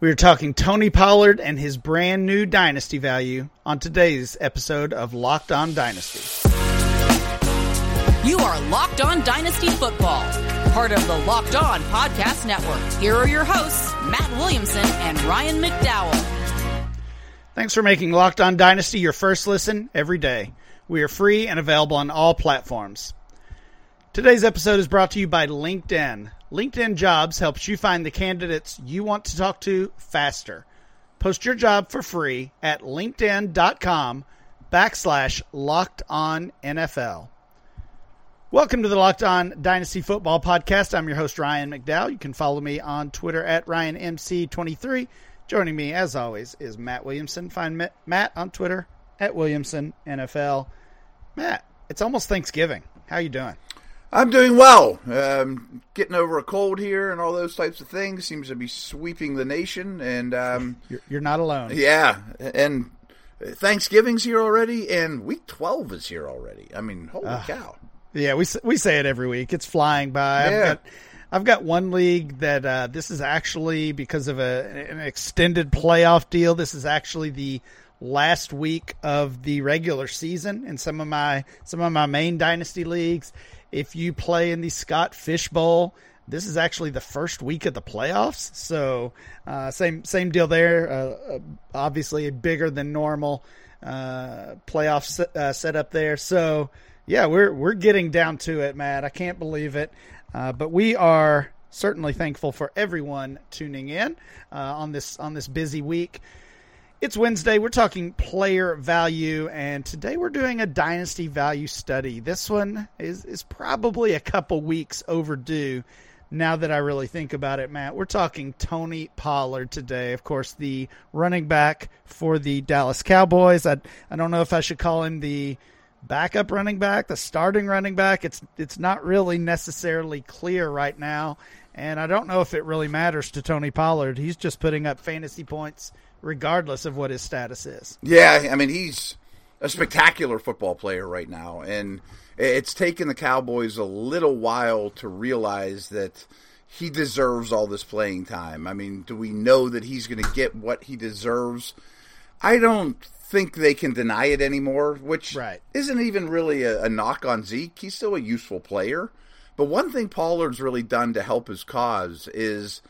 We are talking Tony Pollard and his brand new dynasty value on today's episode of Locked On Dynasty. You are Locked On Dynasty Football, part of the Locked On Podcast Network. Here are your hosts, Matt Williamson and Ryan McDowell. Thanks for making Locked On Dynasty your first listen every day. We are free and available on all platforms. Today's episode is brought to you by LinkedIn. LinkedIn Jobs helps you find the candidates you want to talk to faster. Post your job for free at linkedin.com backslash locked on NFL. Welcome to the Locked On Dynasty Football Podcast. I'm your host, Ryan McDowell. You can follow me on Twitter at RyanMC23. Joining me, as always, is Matt Williamson. Find Matt on Twitter at Williamson NFL. Matt, it's almost Thanksgiving. How you doing? I'm doing well. Um, getting over a cold here and all those types of things seems to be sweeping the nation. And um, you're, you're not alone. Yeah, and Thanksgiving's here already, and Week 12 is here already. I mean, holy uh, cow! Yeah, we we say it every week. It's flying by. Yeah. I've got, I've got one league that uh, this is actually because of a an extended playoff deal. This is actually the last week of the regular season in some of my some of my main dynasty leagues if you play in the Scott Fish Bowl, this is actually the first week of the playoffs. So uh, same same deal there. Uh, uh obviously, bigger than normal uh, playoff set, uh, setup there. So yeah, we're we're getting down to it, Matt. I can't believe it, uh, but we are certainly thankful for everyone tuning in on this on this busy week. It's Wednesday. We're talking player value, and today we're doing a dynasty value study. This one is, is probably a couple weeks overdue now that I really think about it, Matt. We're talking Tony Pollard today. Of course, the running back for the Dallas Cowboys. I, I don't know if I should call him the backup running back, the starting running back. It's it's not really necessarily clear right now, and I don't know if it really matters to Tony Pollard. He's just putting up fantasy points – regardless of what his status is. Yeah, I mean he's a spectacular football player right now, and it's taken the Cowboys a little while to realize that he deserves all this playing time. I mean, do we know that he's going to get what he deserves? I don't think they can deny it anymore, which right. isn't even really a, a knock on Zeke. He's still a useful player. But one thing Pollard's really done to help his cause is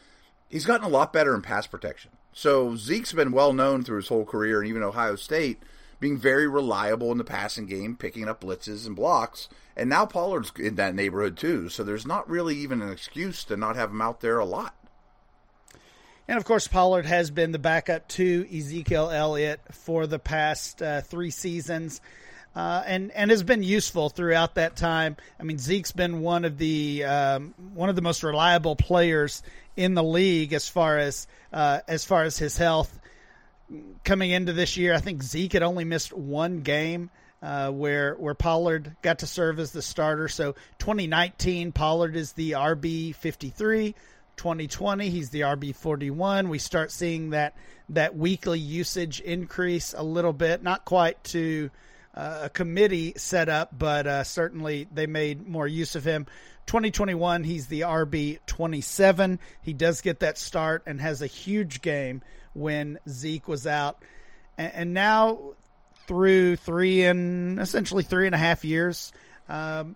he's gotten a lot better in pass protection. So Zeke's been well known through his whole career, and even Ohio State, being very reliable in the passing game, picking up blitzes and blocks. And now Pollard's in that neighborhood too. So there's not really even an excuse to not have him out there a lot. And of course, Pollard has been the backup to Ezekiel Elliott for the past uh, three seasons. Uh, and and has been useful throughout that time. I mean, Zeke's been one of the um, one of the most reliable players in the league as far as uh, as far as his health coming into this year. I think Zeke had only missed one game uh, where where Pollard got to serve as the starter. So 2019, Pollard is the RB 53. 2020, he's the RB 41. We start seeing that that weekly usage increase a little bit, not quite to uh, a committee set up, but uh, certainly they made more use of him. 2021, he's the RB 27. He does get that start and has a huge game when Zeke was out. And, and now, through three and essentially three and a half years, um,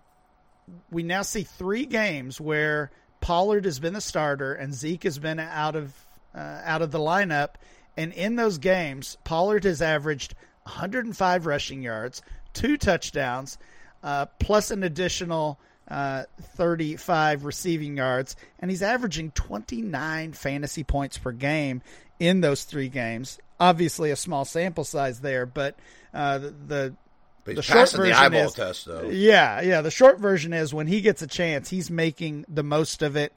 we now see three games where Pollard has been the starter and Zeke has been out of uh, out of the lineup. And in those games, Pollard has averaged 105 rushing yards, two touchdowns, uh, plus an additional uh, 35 receiving yards, and he's averaging 29 fantasy points per game in those three games. Obviously, a small sample size there, but uh, the, the the short version the is, test, Yeah, yeah. The short version is when he gets a chance, he's making the most of it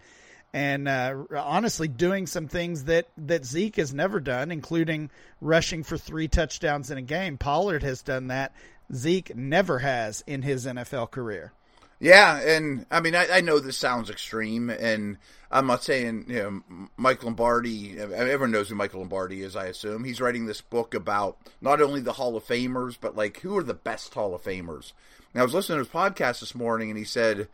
and uh, honestly doing some things that, that Zeke has never done, including rushing for three touchdowns in a game. Pollard has done that. Zeke never has in his NFL career. Yeah, and I mean, I, I know this sounds extreme, and I'm not saying you know Mike Lombardi. Everyone knows who Michael Lombardi is, I assume. He's writing this book about not only the Hall of Famers, but like who are the best Hall of Famers. And I was listening to his podcast this morning, and he said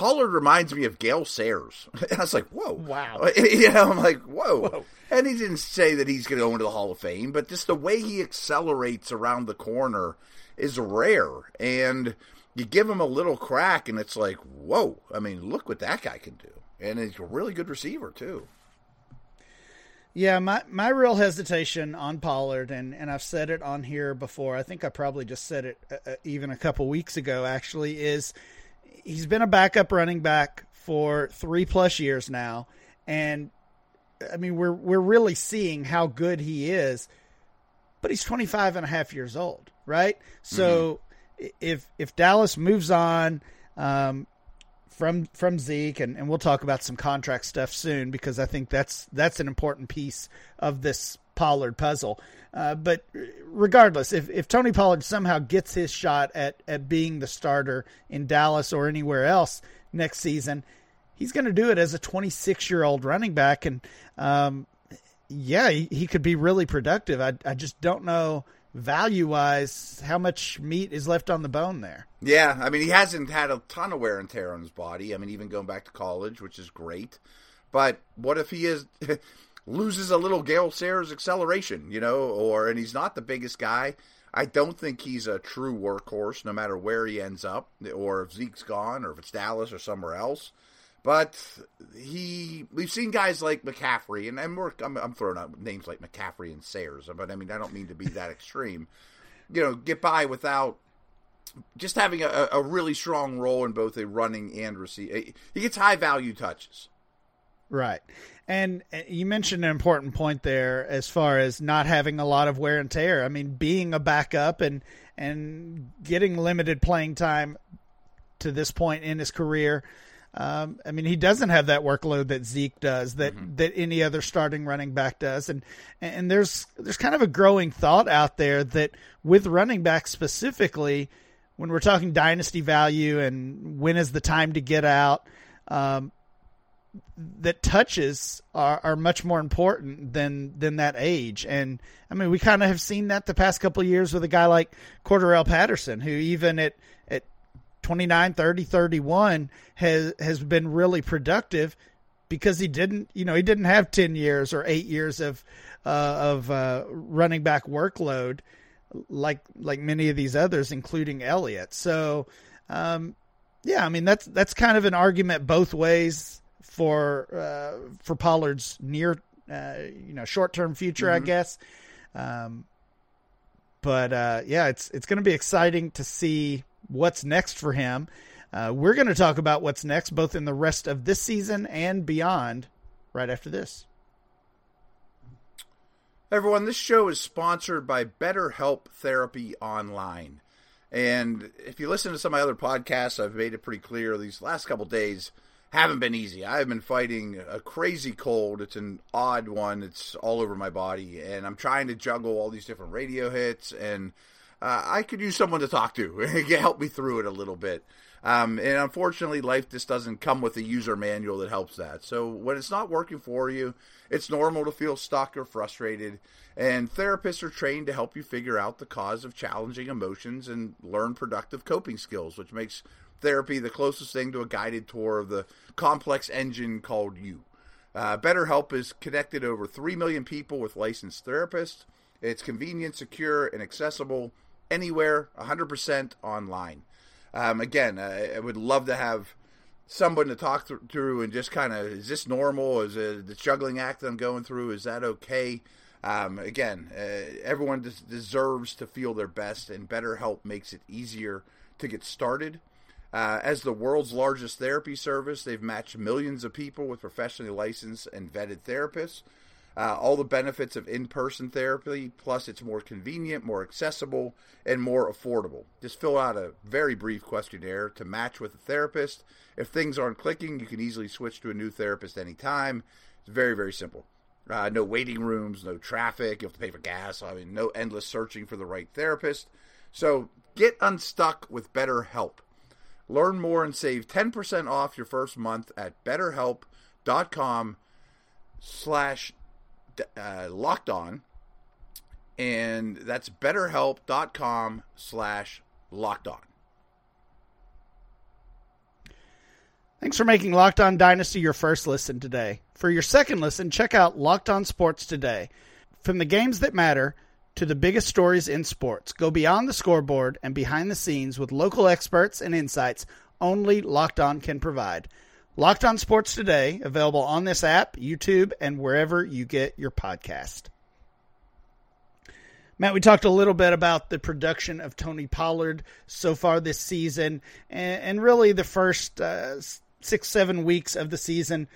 Pollard reminds me of Gale Sayers. I was like, whoa. Wow. you know, I'm like, whoa. whoa. And he didn't say that he's going to go into the Hall of Fame, but just the way he accelerates around the corner is rare. And you give him a little crack, and it's like, whoa. I mean, look what that guy can do. And he's a really good receiver, too. Yeah, my, my real hesitation on Pollard, and, and I've said it on here before. I think I probably just said it uh, uh even a couple weeks ago, actually, is he's been a backup running back for three plus years now. And I mean, we're, we're really seeing how good he is, but he's 25 and a half years old, right? So mm-hmm. if, if Dallas moves on, um, from from Zeke, and, and we'll talk about some contract stuff soon because I think that's that's an important piece of this Pollard puzzle. Uh, but regardless, if, if Tony Pollard somehow gets his shot at, at being the starter in Dallas or anywhere else next season, he's going to do it as a 26 year old running back. And um, yeah, he, he, could be really productive. I, I just don't know value wise how much meat is left on the bone there. Yeah, I mean he hasn't had a ton of wear and tear on his body. I mean even going back to college, which is great. But what if he is loses a little Gale Sayers acceleration, you know, or and he's not the biggest guy. I don't think he's a true workhorse, no matter where he ends up, or if Zeke's gone, or if it's Dallas or somewhere else. But he, we've seen guys like McCaffrey, and, and I'm, I'm throwing out names like McCaffrey and Sayers, but I mean, I don't mean to be that extreme. You know, get by without just having a, a really strong role in both a running and receive. He gets high value touches. Right. And you mentioned an important point there as far as not having a lot of wear and tear. I mean, being a backup and and getting limited playing time to this point in his career um, I mean, he doesn't have that workload that Zeke does, that mm-hmm. that any other starting running back does, and and there's there's kind of a growing thought out there that with running backs specifically, when we're talking dynasty value and when is the time to get out, um, that touches are, are much more important than than that age. And I mean, we kind of have seen that the past couple years with a guy like Cordarrelle Patterson, who even at at 29, 30, 31 has has been really productive because he didn't, you know, he didn't have 10 years or 8 years of uh, of uh, running back workload like like many of these others including Elliott. So um, yeah, I mean that's that's kind of an argument both ways for uh, for Pollard's near uh, you know short-term future, mm-hmm. I guess. Um, but uh, yeah, it's it's going to be exciting to see what's next for him. Uh, we're going to talk about what's next, both in the rest of this season and beyond, right after this. Everyone, this show is sponsored by BetterHelp Therapy Online. And if you listen to some of my other podcasts, I've made it pretty clear these last couple days haven't been easy. I've been fighting a crazy cold. It's an odd one. It's all over my body, and I'm trying to juggle all these different radio hits and uh, I could use someone to talk to help me through it a little bit. Um, and unfortunately, life just doesn't come with a user manual that helps that. So when it's not working for you, it's normal to feel stuck or frustrated. And therapists are trained to help you figure out the cause of challenging emotions and learn productive coping skills, which makes therapy the closest thing to a guided tour of the complex engine called you. Uh, BetterHelp is connected over 3 million people with licensed therapists. It's convenient, secure, and accessible anywhere, 100% online. Um, again, I, I, would love to have someone to talk th- through and just kind of, is this normal? Is it the juggling act I'm going through? Is that okay? Um, again, uh, everyone des- deserves to feel their best, and BetterHelp makes it easier to get started. Uh, as the world's largest therapy service, they've matched millions of people with professionally licensed and vetted therapists uh, all the benefits of in person therapy, plus it's more convenient, more accessible, and more affordable. Just fill out a very brief questionnaire to match with a therapist. If things aren't clicking, you can easily switch to a new therapist anytime. It's very, very simple. Uh, no waiting rooms, no traffic. You have to pay for gas. I mean, no endless searching for the right therapist. So get unstuck with BetterHelp. Learn more and save 10% off your first month at betterhelp.com slash uh, locked on, and that's betterhelp.com slash locked on. Thanks for making Locked On Dynasty your first listen today. For your second listen, check out Locked On Sports today. From the games that matter to the biggest stories in sports, go beyond the scoreboard and behind the scenes with local experts and insights only Locked On can provide. Locked On Sports today, available on this app, YouTube, and wherever you get your podcast. Matt, we talked a little bit about the production of Tony Pollard so far this season, and, really the first uh, six, seven weeks of the season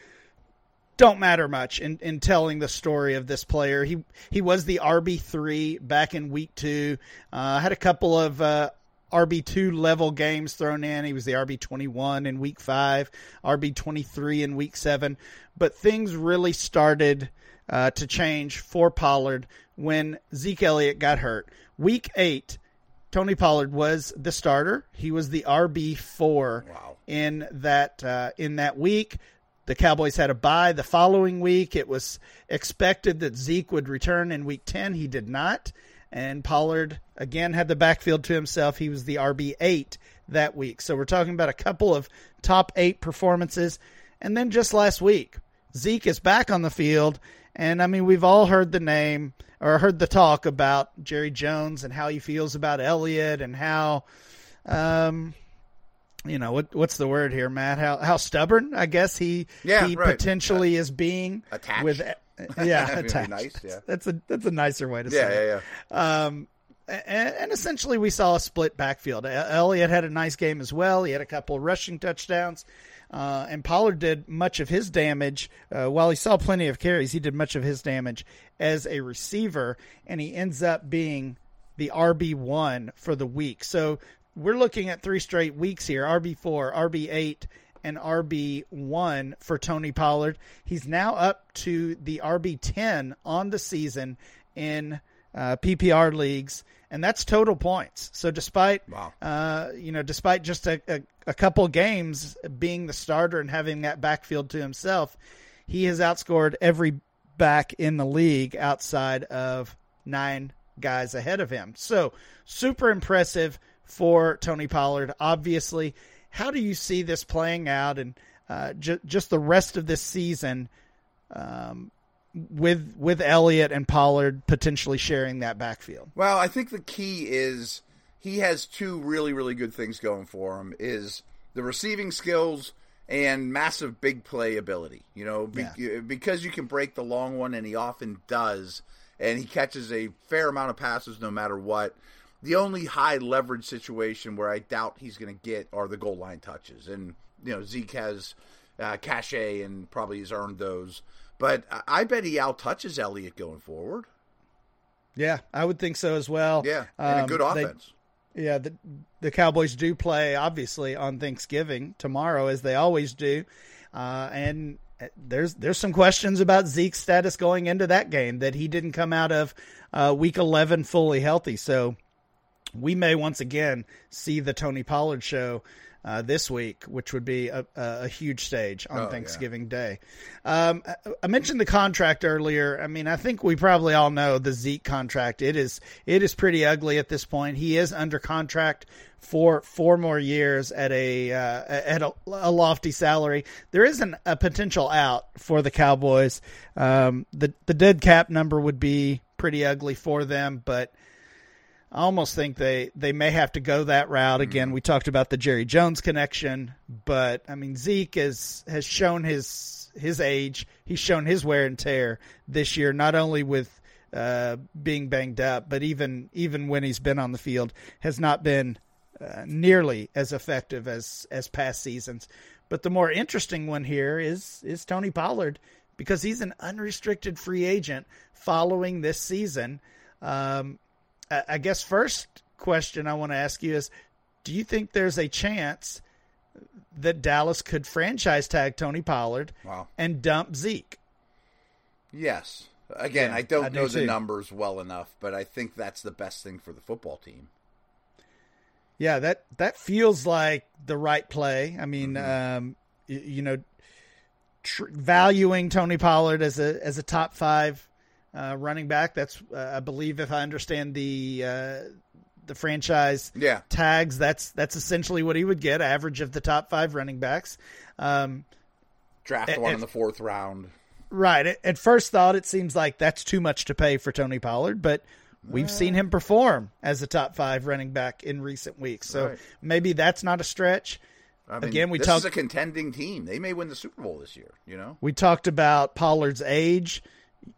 don't matter much in, in telling the story of this player. He he was the RB three back in week two. Uh, had a couple of uh, RB two level games thrown in. He was the RB twenty one in week five, RB twenty three in week seven. But things really started uh, to change for Pollard when Zeke Elliott got hurt. Week eight, Tony Pollard was the starter. He was the RB four Wow. in that uh, in that week. The Cowboys had a bye the following week. It was expected that Zeke would return in week 10. He did not. And Pollard again had the backfield to himself. He was the RB8 that week. So we're talking about a couple of top eight performances. And then just last week, Zeke is back on the field. And I mean, we've all heard the name or heard the talk about Jerry Jones and how he feels about Elliott and how, um, you know what what's the word here, Matt? How how stubborn? I guess he Yeah, he right. potentially is being Attached? with yeah attached. nice, yeah. That's a that's a nicer way to say. Yeah, it. yeah, yeah. Um, and, and essentially, we saw a split backfield. Elliott had a nice game as well. He had a couple of rushing touchdowns. Uh, and Pollard did much of his damage. Uh, while he saw plenty of carries, he did much of his damage as a receiver, and he ends up being the RB1 for the week. So we're looking at three straight weeks here RB4, RB8, and RB1 for Tony Pollard. He's now up to the RB10 on the season in uh, PPR leagues, and that's total points. So despite Wow. uh, you know, despite just a, a, a couple games being the starter and having that backfield to himself, he has outscored every back in the league outside of nine guys ahead of him. So super impressive for Tony Pollard. Obviously, how do you see this playing out and uh, ju- just the rest of this season? Um, with with Elliott and Pollard potentially sharing that backfield. Well, I think the key is he has two really, really good things going for him: is the receiving skills and massive big play ability. You know, be, because you can break the long one, and he often does, and he catches a fair amount of passes no matter what. The only high leverage situation where I doubt he's going to get are the goal line touches, and you know Zeke has uh, cachet and probably has earned those. But I- bet he out touches Elliott going forward. Yeah, I would think so as well. Yeah, and Um, a good they- offense. yeah, the the Cowboys do play obviously on Thanksgiving tomorrow, as they always do, uh, and there's there's some questions about Zeke's status going into that game that he didn't come out of uh, Week 11 fully healthy, so we may once again see the Tony Pollard show. Uh, this week, which would be a, a, huge stage on Oh, yeah. Thanksgiving Day. Um, I, I mentioned the contract earlier. I mean, I think we probably all know the Zeke contract. It is it is pretty ugly at this point. He is under contract for four more years at a uh, at a, a lofty salary. There isn't a potential out for the Cowboys. Um, the the dead cap number would be pretty ugly for them, but. I almost think they, they may have to go that route again. We talked about the Jerry Jones connection, but I mean Zeke is has shown his his age. He's shown his wear and tear this year, not only with uh, being banged up, but even even when he's been on the field, has not been uh, nearly as effective as as past seasons. But the more interesting one here is is Tony Pollard because he's an unrestricted free agent following this season. Um, I I guess first question I want to ask you is do you think there's a chance that Dallas could franchise tag Tony Pollard Wow. and dump Zeke? Yes. Again, Yeah, I don't I do know the too. numbers well enough, but I think that's the best thing for the football team. Yeah, that that feels like the right play. I mean, Mm-hmm. um, y- you know, tr- valuing Tony Pollard as a as a top five uh, running back. That's uh, I believe if I understand the uh, the franchise Yeah. tags. That's that's essentially what he would get, average of the top five running backs. Um, Draft And- one and- in the fourth round. right. At, at first thought, it seems like that's too much to pay for Tony Pollard, but we've seen him perform as a top five running back in recent weeks. So Right. maybe that's not a stretch. I mean, Again, we this talked- is a contending team. They may win the Super Bowl this year. You know. We talked about Pollard's age.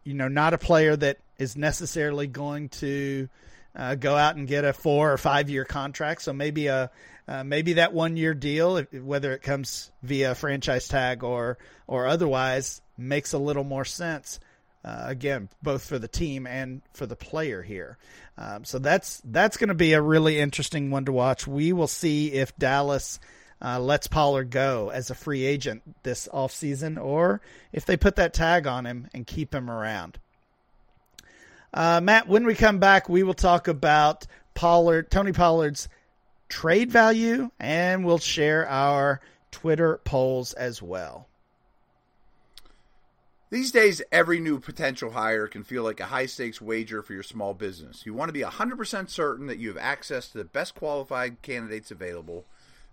You know, not a player that is necessarily going to uh, go out and get a four or five year contract. So maybe a uh, maybe that one year deal, whether it comes via franchise tag or or otherwise, makes a little more sense. Uh, again, both for the team and for the player here. Um, so that's that's going to be a really interesting one to watch. We will see if Dallas uh, lets Pollard go as a free agent this offseason or if they put that tag on him and keep him around. Uh, Matt, when we come back, we will talk about Pollard, Tony Pollard's trade value, and we'll share our Twitter polls as well. These days, every new potential hire can feel like a high stakes wager for your small business. You want to be 100% certain that you have access to the best qualified candidates available.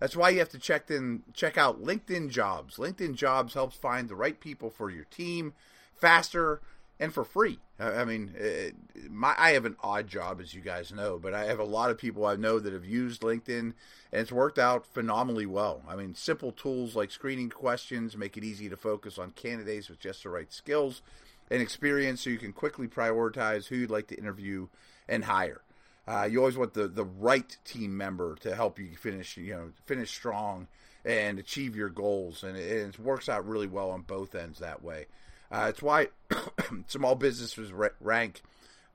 That's why you have to check in check out LinkedIn Jobs. LinkedIn Jobs helps find the right people for your team faster and for free. I mean, uh, my I have an odd job, as you guys know, but I have a lot of people I know that have used LinkedIn, and it's worked out phenomenally well. I mean, simple tools like screening questions make it easy to focus on candidates with just the right skills and experience, so you can quickly prioritize who you'd like to interview and hire. Uh, you always want the, the right team member to help you finish, you know, finish strong and achieve your goals, and it, it works out really well on both ends that way. Uh, it's why small businesses rank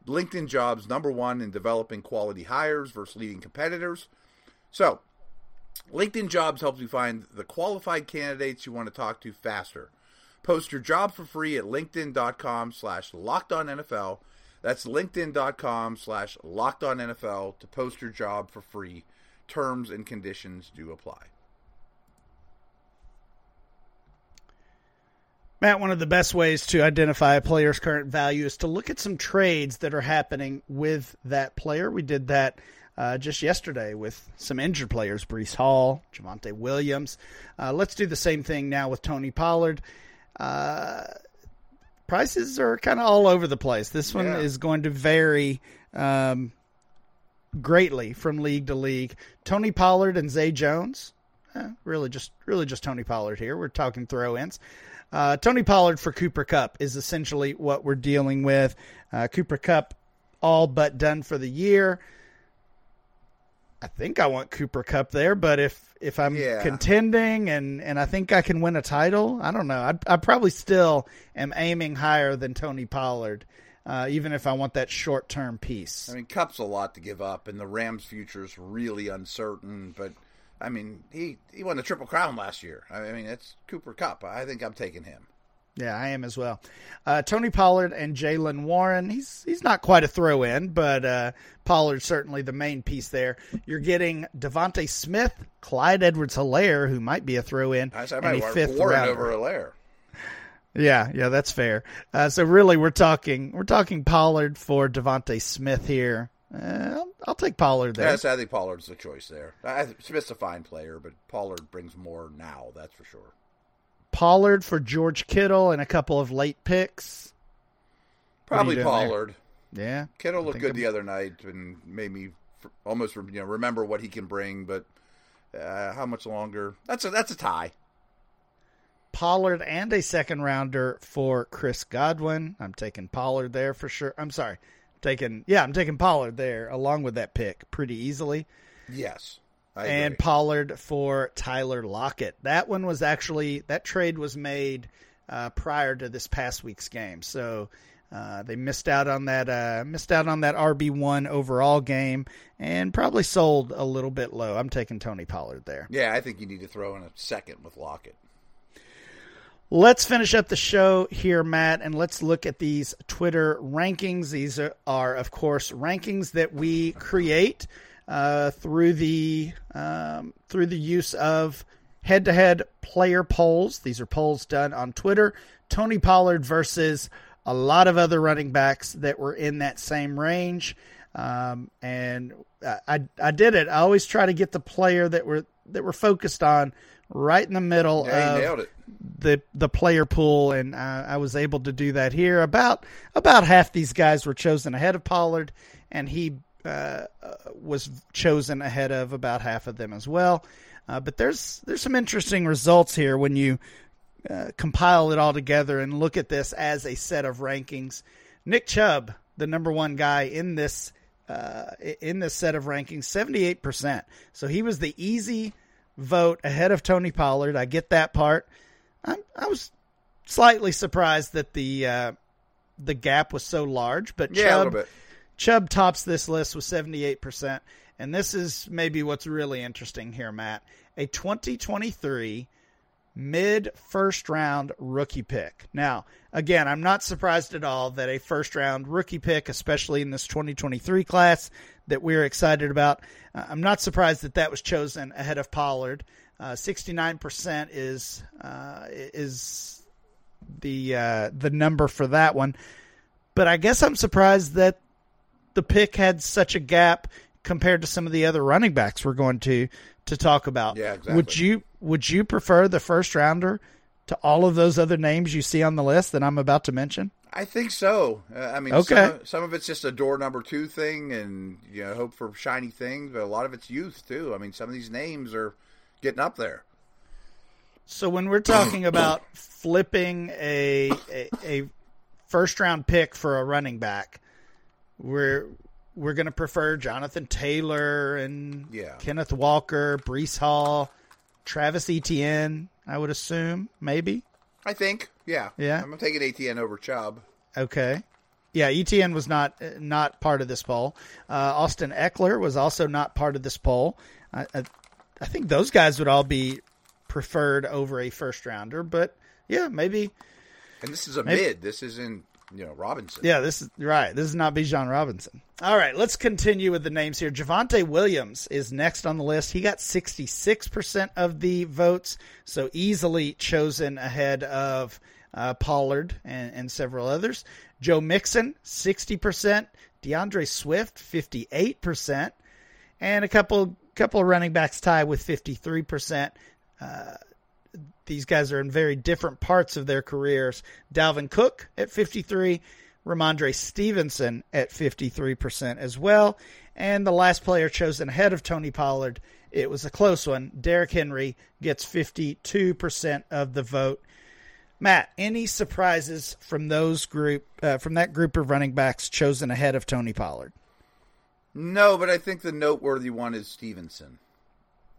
LinkedIn jobs number one in developing quality hires versus leading competitors. So, LinkedIn jobs helps you find the qualified candidates you want to talk to faster. Post your job for free at linkedin.com slash lockedonnfl. That's linkedin.com slash lockedonnfl to post your job for free. Terms and conditions do apply. Matt, one of the best ways to identify a player's current value is to look at some trades that are happening with that player. We did that uh, just yesterday with some injured players, Breece Hall, Javonte Williams. Uh, let's do the same thing now with Tony Pollard. Uh, prices are kind of all over the place. This one Yeah. is going to vary um, greatly from league to league. Tony Pollard and Zay Jones, eh, really just really just Tony Pollard here. We're talking throw-ins. Uh, Tony Pollard for Cooper Kupp is essentially what we're dealing with. Uh, Cooper Kupp all but done for the year. I think I want Cooper Kupp there, but if if I'm Yeah. contending and and I think I can win a title, I don't know. I I probably still am aiming higher than Tony Pollard, uh, even if I want that short term piece. I mean, Kupp's a lot to give up, and the Rams' future is really uncertain. But I mean, he he won the Triple Crown last year. I mean, it's Cooper Kupp. I think I'm taking him. Yeah, I am as well. Uh, Tony Pollard and Jaylen Warren. He's he's not quite a throw in, but uh, Pollard's certainly the main piece there. You're getting DeVonta Smith, Clyde Edwards Helaire, who might be a throw in, I said I might a fifth Warren rounder. over Helaire. Yeah, yeah, that's fair. Uh, so really, we're talking we're talking Pollard for DeVonta Smith here. Uh, I'll, I'll take Pollard there. Yes, I think Pollard's the choice there. I, Smith's a fine player, but Pollard brings more now. That's for sure. Pollard for George Kittle and a couple of late picks. What are you Probably doing there? Pollard. Yeah, Kittle looked good I'm- the other night and made me almost you know remember what he can bring. But uh, how much longer? That's a that's a tie. Pollard and a second rounder for Chris Godwin. I'm taking Pollard there for sure. I'm sorry. taking yeah, I'm taking Pollard there along with that pick pretty easily. Yes, and. Pollard for Tyler Lockett. That one was actually that trade was made uh, prior to this past week's game, so uh, they missed out on that uh, missed out on that RB one overall game and probably sold a little bit low. I'm taking Tony Pollard there. yeah, I think you need to throw in a second with Lockett. Let's finish up the show here, Matt, and let's look at these Twitter rankings. These are, are of course, rankings that we create uh, through the um, through the use of head-to-head player polls. These are polls done on Twitter. Tony Pollard versus a lot of other running backs that were in that same range. Um, and I, I did it. I always try to get the player that we're that we're focused on right in the middle Yeah, of the the player pool, and I, I was able to do that here. About about half these guys were chosen ahead of Pollard, and he uh, uh, was chosen ahead of about half of them as well. Uh, but there's there's some interesting results here when you uh, compile it all together and look at this as a set of rankings. Nick Chubb, the number one guy in this uh, in this set of rankings, seventy eight percent. So he was the easy vote ahead of Tony Pollard. I get that part. I, I was slightly surprised that the uh, the gap was so large, but Yeah, a Chubb little bit. Chubb tops this list with 78%. And this is maybe what's really interesting here, Matt. A 2023 mid first round rookie pick. Now, again, I'm not surprised at all that a first round rookie pick, especially in this 2023 class that we're excited about, uh, I'm not surprised that that was chosen ahead of Pollard. Uh, 69% is uh, is the uh, the number for that one. But I guess I'm surprised that the pick had such a gap compared to some of the other running backs we're going to to talk about. Yeah, exactly. Would you would you prefer the first rounder to all of those other names you see on the list that I'm about to mention? I think so. Uh, I mean, Okay. some, of, some of it's just a door number two thing, and you know, hope for shiny things. But a lot of it's youth too. I mean, some of these names are getting up there. So when we're talking about flipping a, a a first round pick for a running back, we're we're going to prefer Jonathan Taylor and Yeah. Kenneth Walker, Breece Hall, Travis Etienne. I would assume maybe. I think. Yeah. Yeah. I'm taking Etienne over Chubb. Okay. Yeah, Etienne was not not part of this poll. Uh, Austin Ekeler was also not part of this poll. I, I, I think those guys would all be preferred over a first rounder, but yeah, maybe. And this is a Maybe- mid. This isn't you know Robinson. Yeah, this is right. This is not Bijan Robinson. All right, let's continue with the names here. Javonte Williams is next on the list. He got 66% of the votes, so easily chosen ahead of uh, Pollard and, and several others. Joe Mixon, 60%. D'Andre Swift, 58%. And a couple couple of running backs tie with 53%. These guys are in very different parts of their careers. Dalvin Cook at 53, Rhamondre Stevenson at 53% as well. And the last player chosen ahead of Tony Pollard, it was a close one. Derrick Henry gets 52% of the vote. Matt, any surprises from those group uh, from that group of running backs chosen ahead of Tony Pollard? No, but I think the noteworthy one is Stevenson.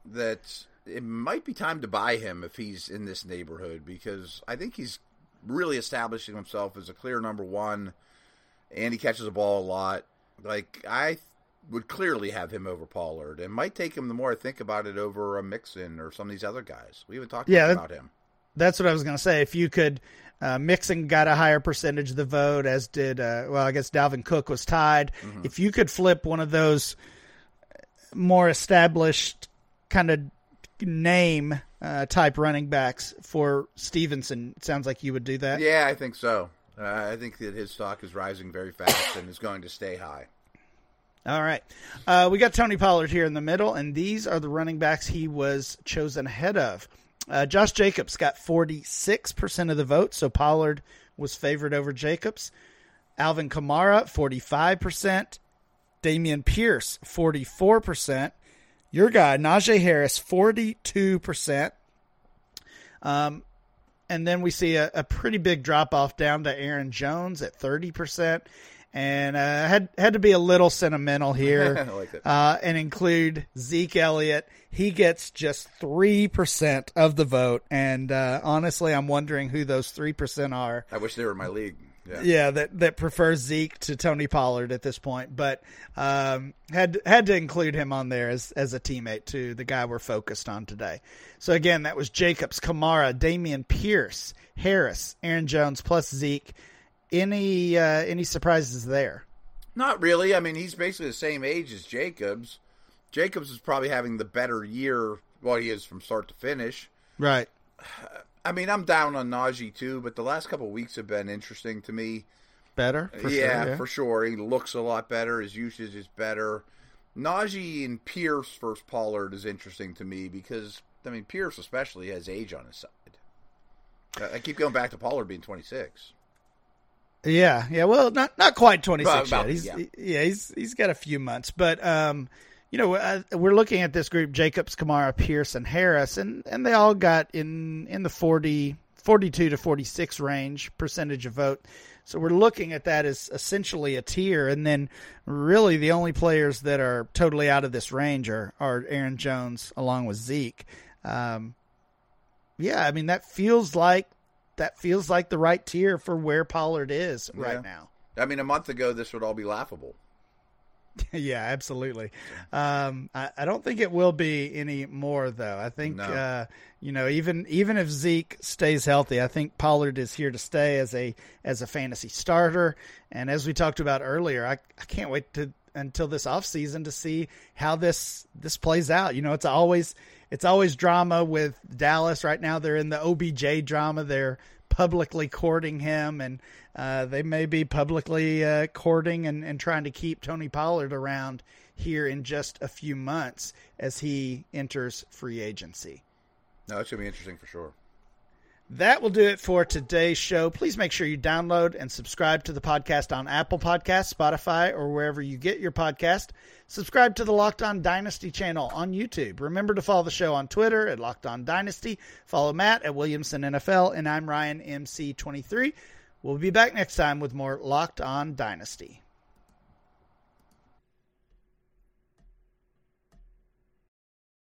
That it might be time to buy him if he's in this neighborhood because I think he's really establishing himself as a clear number one, and he catches the ball a lot. Like I would clearly have him over Pollard, and might take him the more I think about it over a Mixon or some of these other guys. We haven't talked Yeah, about him. That's what I was going to say. If you could, uh, Mixon got a higher percentage of the vote, as did, uh, well, I guess Dalvin Cook was tied. If you could flip one of those more established kind of name uh, type running backs for Stevenson, it sounds like you would do that. Yeah, I think so. Uh, I think that his stock is rising very fast and is going to stay high. All right. Uh, we got Tony Pollard here in the middle, and these are the running backs he was chosen ahead of. Uh, Josh Jacobs got 46% of the vote, so Pollard was favored over Jacobs. Alvin Kamara, 45%. Dameon Pierce, 44%. Your guy, Najee Harris, 42%. Um, and then we see a, a pretty big drop off down to Aaron Jones at 30%. And uh, had had to be a little sentimental here like uh, and include Zeke Elliott. He gets just 3% of the vote. And uh, honestly, I'm wondering who those 3% are. I wish they were in my league. Yeah. Yeah, that that prefers Zeke to Tony Pollard at this point, but um, had had to include him on there as as a teammate too, the guy we're focused on today. So again, that was Jacobs, Kamara, Dameon Pierce, Harris, Aaron Jones plus Zeke. Any uh, any surprises there? Not really. I mean, he's basically the same age as Jacobs. Jacobs is probably having the better year. Well, he is from start to finish. Right. I mean, I'm down on Najee too, but the last couple of weeks have been interesting to me. better. For yeah, sure, yeah, for sure. He looks a lot better. His usage is better. Najee and Pierce versus Pollard is interesting to me because I mean Pierce especially has age on his side. I keep going back to Pollard being 26. Yeah, yeah. Well, not not quite 26 About- about- yet. He's yeah. yeah. he's he's got a few months, but um, you know, uh, we're looking at this group: Jacobs, Kamara, Pierce, and Harris, and and they all got in in the 40, 42 to 46 range percentage of vote. So we're looking at that as essentially a tier, and then really the only players that are totally out of this range are are Aaron Jones along with Zeke. Um, yeah, I mean that feels like that feels like the right tier for where Pollard is right Yeah. now. I mean, a month ago this would all be laughable. yeah, absolutely. Um, I, I don't think it will be any more though. I think No. uh, you know even even if Zeke stays healthy, I think Pollard is here to stay as a as a fantasy starter. And as we talked about earlier, I, I can't wait to until this offseason to see how this this plays out. You know, it's always it's always drama with Dallas right now. They're in the OBJ drama. They're publicly courting him, and uh, they may be publicly uh, courting and, and trying to keep Tony Pollard around here in just a few months as he enters free agency. No, it's gonna be interesting for sure. That will do it for today's show. Please make sure you download and subscribe to the podcast on Apple Podcasts, Spotify, or wherever you get your podcast. Subscribe to the Locked On Dynasty channel on YouTube. Remember to follow the show on Twitter at Locked On Dynasty. Follow Matt at Williamson NFL, and I'm Ryan MC23. We'll be back next time with more Locked On Dynasty.